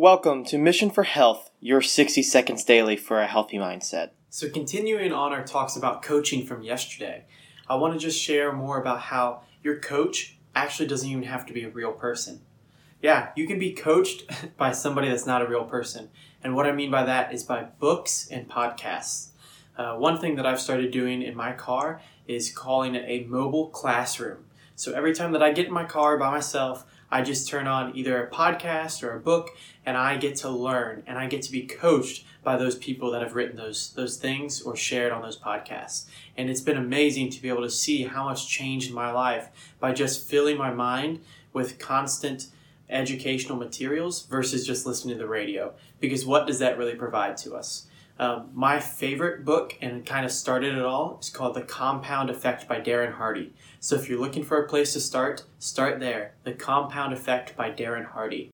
Welcome to Mission for Health, your 60 seconds daily for a healthy mindset. So, continuing on our talks about coaching from yesterday, I want to just share more about how your coach actually doesn't even have to be a real person. Yeah, you can be coached by somebody that's not a real person. And what I mean by that is by books and podcasts. Uh, one thing that I've started doing in my car is calling it a mobile classroom. So every time that I get in my car by myself, I just turn on either a podcast or a book and I get to learn and I get to be coached by those people that have written those those things or shared on those podcasts. And it's been amazing to be able to see how much changed in my life by just filling my mind with constant educational materials versus just listening to the radio. Because what does that really provide to us? Um, my favorite book and kind of started it all is called The Compound Effect by Darren Hardy. So if you're looking for a place to start, start there. The Compound Effect by Darren Hardy.